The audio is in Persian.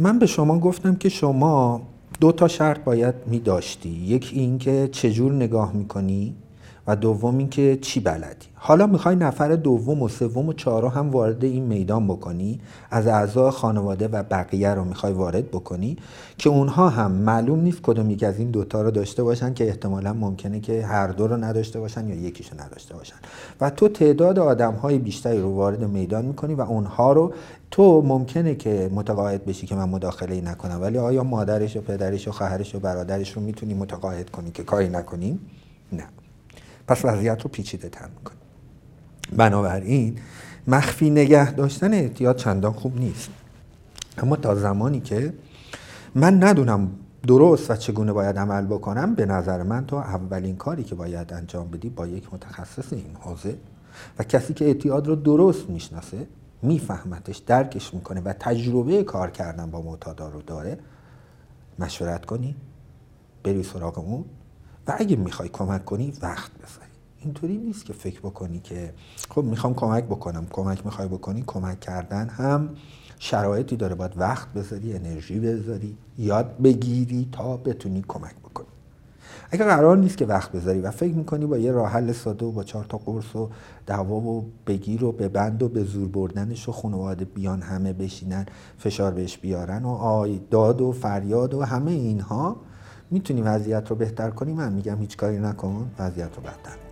من به شما گفتم که شما دو تا شرط باید می داشتی یکی این که چجور نگاه می‌کنی؟ و دوم اینکه چی بلدی؟ حالا می‌خوای نفر دوم و سوم و چهارم هم وارد این میدان بکنی؟ از اعضای خانواده و بقیه رو می‌خوای وارد بکنی؟ که اونها هم معلوم نیست کدوم یک از این دوتا رو داشته باشن که احتمالا ممکنه که هر دو رو نداشته باشن یا یکیشو نداشته باشن. و تو تعداد آدم های بیشتری رو وارد میدان می‌کنی و اونها رو تو ممکنه که متقاعد بشی که من مداخله نکنم ولی آیا مادرش و پدرش و خواهرش و برادرش رو می‌تونی متقاعد کنی که کاری نکنیم نه. پس وضعیت رو پیچیده تر می‌کنی بنابراین مخفی نگه داشتن احتیاط چندان خوب نیست. اما تا زمانی که من ندونم درست و چگونه باید عمل بکنم به نظر من تو اولین کاری که باید انجام بدی با یک متخصص این حوزه و کسی که اعتیاد رو درست می‌شناسه میفهمتش درکش می‌کنه و تجربه کار کردن با معتادا رو داره مشورت کنی بری سراغ اون و اگه می‌خوای کمک کنی وقت بذاری اینطوری نیست که فکر بکنی که خب می‌خوام کمک بکنم. کمک می‌خوای بکنی کمک کردن هم شرایطی داره. باید وقت بذاری انرژی بذاری یاد بگیری تا بتونی کمک بکنی. اگر قرار نیست که وقت بذاری و فکر می‌کنی با یه راه حل ساده و با چهار تا قرص و دعوا و بگیر و به بند و به زور بردنش و خانواده بیان همه بشینن فشار بهش بیارن و آی داد و فریاد و همه اینها می‌تونی وضعیت رو بهتر کنی؟ من میگم هیچ کاری نکن وضعیت رو بدتر